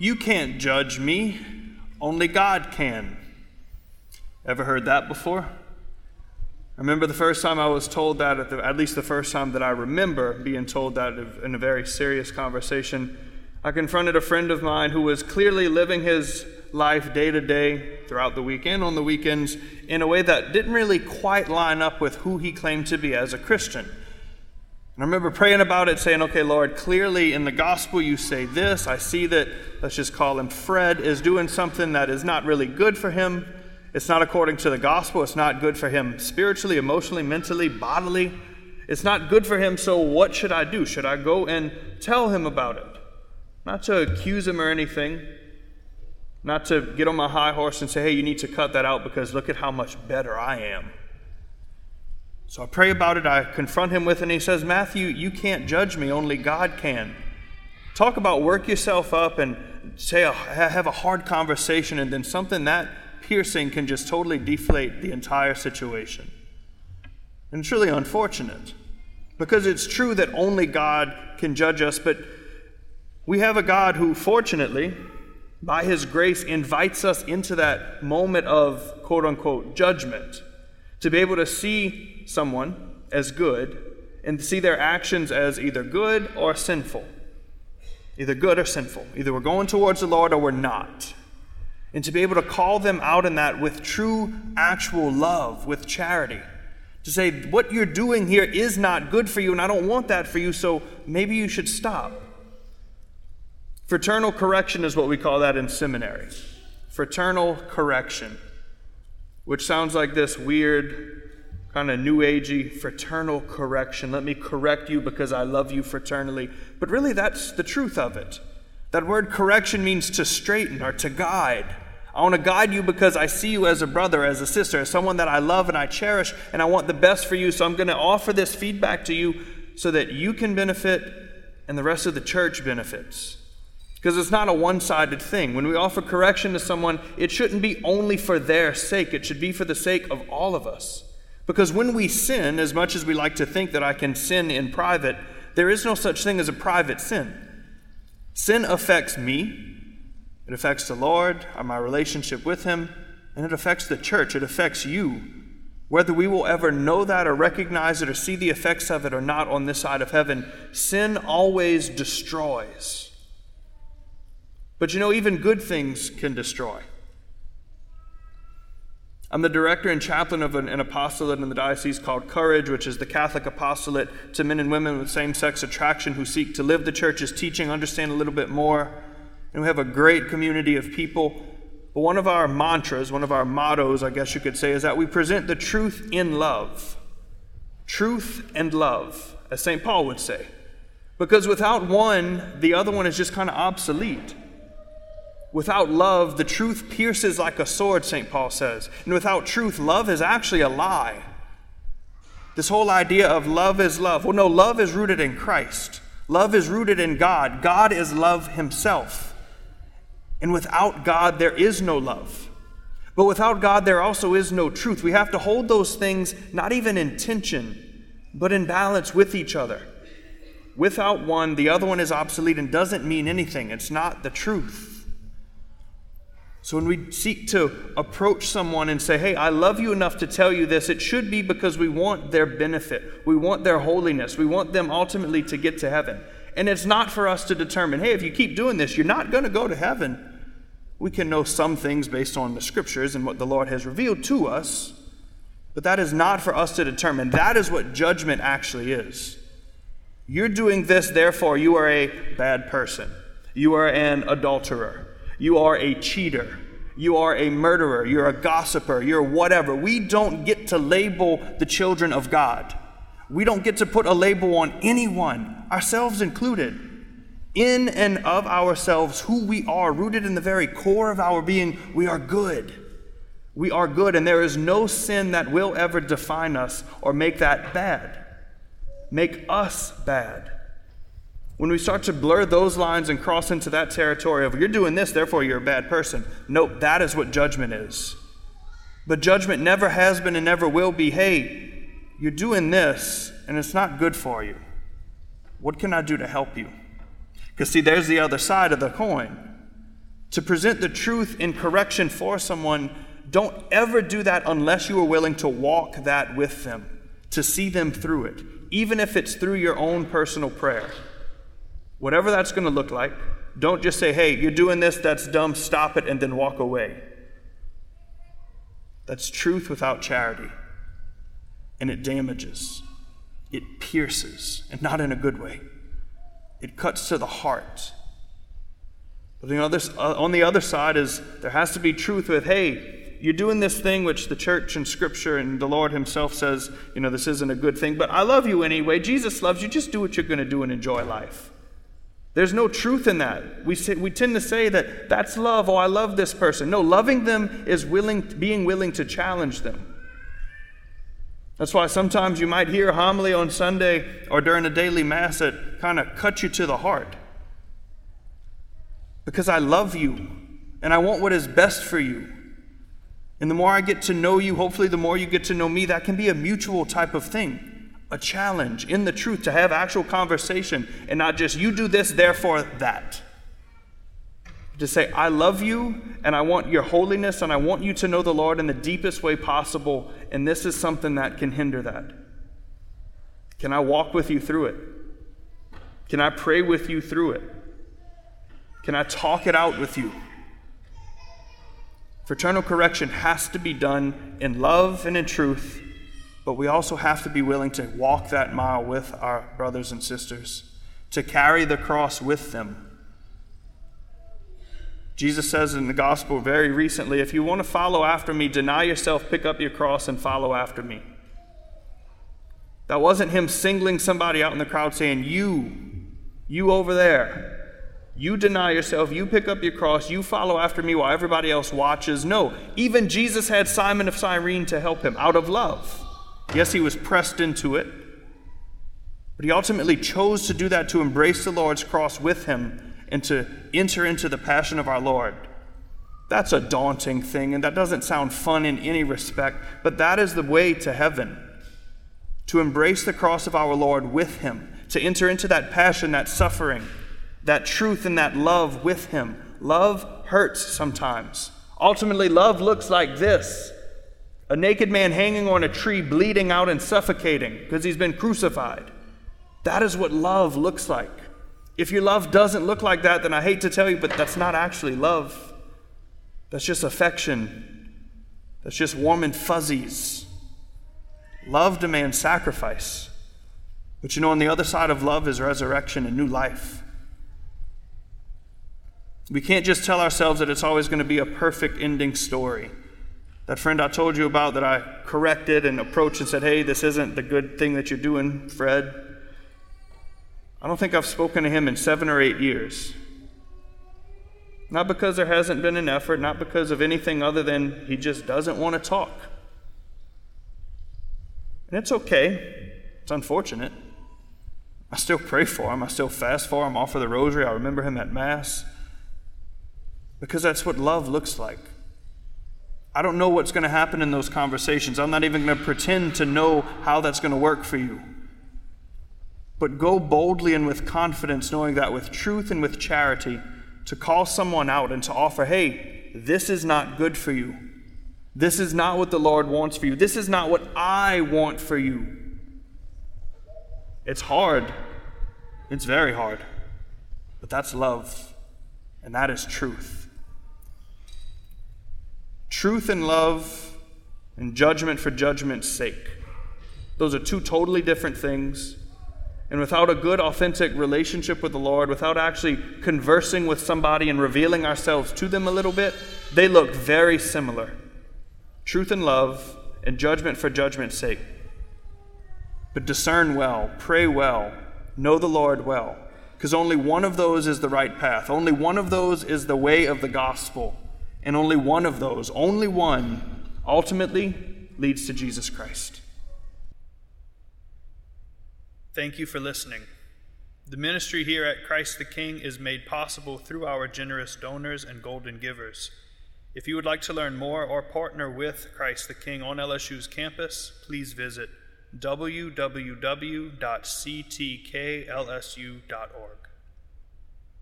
You can't judge me, only God can. Ever heard that before? I remember the first time I was told that, at, the, at least the first time that I remember being told that in a very serious conversation. I confronted a friend of mine who was clearly living his life day to day, throughout the weekend, on the weekends, in a way that didn't really quite line up with who he claimed to be as a Christian. And I remember praying about it, saying, Okay, Lord, clearly in the gospel you say this. I see that, let's just call him Fred, is doing something that is not really good for him. It's not according to the gospel. It's not good for him spiritually, emotionally, mentally, bodily. It's not good for him, so what should I do? Should I go and tell him about it? Not to accuse him or anything, not to get on my high horse and say, hey, you need to cut that out because look at how much better I am. So I pray about it, I confront him with it, and he says, Matthew, you can't judge me, only God can. Talk about work yourself up and say, oh, have a hard conversation, and then something that piercing can just totally deflate the entire situation. And it's really unfortunate because it's true that only God can judge us, but we have a God who, fortunately, by his grace, invites us into that moment of quote unquote judgment to be able to see someone as good and see their actions as either good or sinful. Either good or sinful. Either we're going towards the Lord or we're not. And to be able to call them out in that with true, actual love, with charity. To say, what you're doing here is not good for you, and I don't want that for you, so maybe you should stop. Fraternal correction is what we call that in seminary. Fraternal correction, which sounds like this weird, kind of new agey fraternal correction. Let me correct you because I love you fraternally. But really, that's the truth of it. That word correction means to straighten or to guide. I want to guide you because I see you as a brother, as a sister, as someone that I love and I cherish, and I want the best for you. So I'm going to offer this feedback to you so that you can benefit and the rest of the church benefits. Because it's not a one sided thing. When we offer correction to someone, it shouldn't be only for their sake, it should be for the sake of all of us. Because when we sin, as much as we like to think that I can sin in private, there is no such thing as a private sin. Sin affects me, it affects the Lord, uh, my relationship with Him, and it affects the church. It affects you. Whether we will ever know that or recognize it or see the effects of it or not on this side of heaven, sin always destroys. But you know, even good things can destroy. I'm the director and chaplain of an, an, apostolate in the diocese called Courage, which is the Catholic apostolate to men and women with same sex attraction who seek to live the church's teaching, understand a little bit more. And we have a great community of people. But one of our mantras, one of our mottos, I guess you could say, is that we present the truth in love. Truth and love, as St. Paul would say. Because without one, the other one is just kind of obsolete. Without love, the truth pierces like a sword, St. Paul says. And without truth, love is actually a lie. This whole idea of love is love. Well, no, love is rooted in Christ. Love is rooted in God. God is love himself. And without God, there is no love. But without God, there also is no truth. We have to hold those things not even in tension, but in balance with each other. Without one, the other one is obsolete and doesn't mean anything. It's not the truth. So when we seek to approach someone and say, hey, I love you enough to tell you this, it should be because we want their benefit. We want their holiness. We want them ultimately to get to heaven. And it's not for us to determine, hey, if you keep doing this, you're not going to go to heaven. We can know some things based on the scriptures and what the Lord has revealed to us, but that is not for us to determine. That is what judgment actually is. You're doing this, therefore, you are a bad person. You are an adulterer. You are a cheater. You are a murderer. You're a gossiper. You're whatever. We don't get to label the children of God. We don't get to put a label on anyone, ourselves included. In and of ourselves, who we are, rooted in the very core of our being, we are good. We are good, and there is no sin that will ever define us or make that bad, make us bad. When we start to blur those lines and cross into that territory of you're doing this, therefore you're a bad person, nope, that is what judgment is. But judgment never has been and never will be hey, you're doing this and it's not good for you. What can I do to help you? Because, see, there's the other side of the coin. To present the truth in correction for someone, don't ever do that unless you are willing to walk that with them, to see them through it, even if it's through your own personal prayer. Whatever that's going to look like, don't just say, hey, you're doing this, that's dumb, stop it, and then walk away. That's truth without charity. And it damages, it pierces, and not in a good way. It cuts to the heart. But the other, uh, on the other side is there has to be truth with, hey, you're doing this thing which the church and scripture and the Lord Himself says, you know, this isn't a good thing, but I love you anyway. Jesus loves you. Just do what you're going to do and enjoy life. There's no truth in that. We, say, we tend to say that that's love. Oh, I love this person. No, loving them is willing, being willing to challenge them. That's why sometimes you might hear homily on Sunday or during a daily mass that kind of cuts you to the heart. Because I love you and I want what is best for you. And the more I get to know you, hopefully, the more you get to know me, that can be a mutual type of thing a challenge in the truth to have actual conversation and not just you do this, therefore that. To say, I love you and I want your holiness and I want you to know the Lord in the deepest way possible, and this is something that can hinder that. Can I walk with you through it? Can I pray with you through it? Can I talk it out with you? Fraternal correction has to be done in love and in truth but we also have to be willing to walk that mile with our brothers and sisters, to carry the cross with them. Jesus says in the gospel very recently if you want to follow after me, deny yourself, pick up your cross, and follow after me. That wasn't him singling somebody out in the crowd saying, You, you over there, you deny yourself, you pick up your cross, you follow after me while everybody else watches. No, even Jesus had Simon of Cyrene to help him out of love. Yes, he was pressed into it, but he ultimately chose to do that to embrace the Lord's cross with him and to enter into the passion of our Lord. That's a daunting thing, and that doesn't sound fun in any respect, but that is the way to heaven. To embrace the cross of our Lord with him, to enter into that passion, that suffering, that truth, and that love with him. Love hurts sometimes. Ultimately, love looks like this a naked man hanging on a tree, bleeding out and suffocating because he's been crucified. That is what love looks like. If your love doesn't look like that, then I hate to tell you, but that's not actually love. That's just affection. That's just warm and fuzzies. Love demands sacrifice. But you know, on the other side of love is resurrection and new life. We can't just tell ourselves that it's always going to be a perfect ending story. That friend I told you about that I corrected and approached and said, hey, this isn't the good thing that you're doing, Fred. I don't think I've spoken to him in seven or eight years. Not because there hasn't been an effort, not because of anything other than he just doesn't want to talk. And it's okay. It's unfortunate. I still pray for him. I still fast for him, offer the rosary. I remember him at Mass. Because that's what love looks like. I don't know what's going to happen in those conversations. I'm not even going to pretend to know how that's going to work for you. But go boldly and with confidence, knowing that with truth and with charity, to call someone out and to offer, hey, this is not good for you. This is not what the Lord wants for you. This is not what I want for you. It's hard. It's very hard. But that's love, and that is truth. Truth and love and judgment for judgment's sake. Those are two totally different things. And without a good, authentic relationship with the Lord, without actually conversing with somebody and revealing ourselves to them a little bit, they look very similar. Truth and love, and judgment for judgment's sake. But discern well, pray well, know the Lord well, because only one of those is the right path. Only one of those is the way of the gospel. And only one of those, only one, ultimately leads to Jesus Christ. Thank you for listening. The ministry here at Christ the King is made possible through our generous donors and golden givers. If you would like to learn more or partner with Christ the King on LSU's campus, please visit www.ctklsu.org.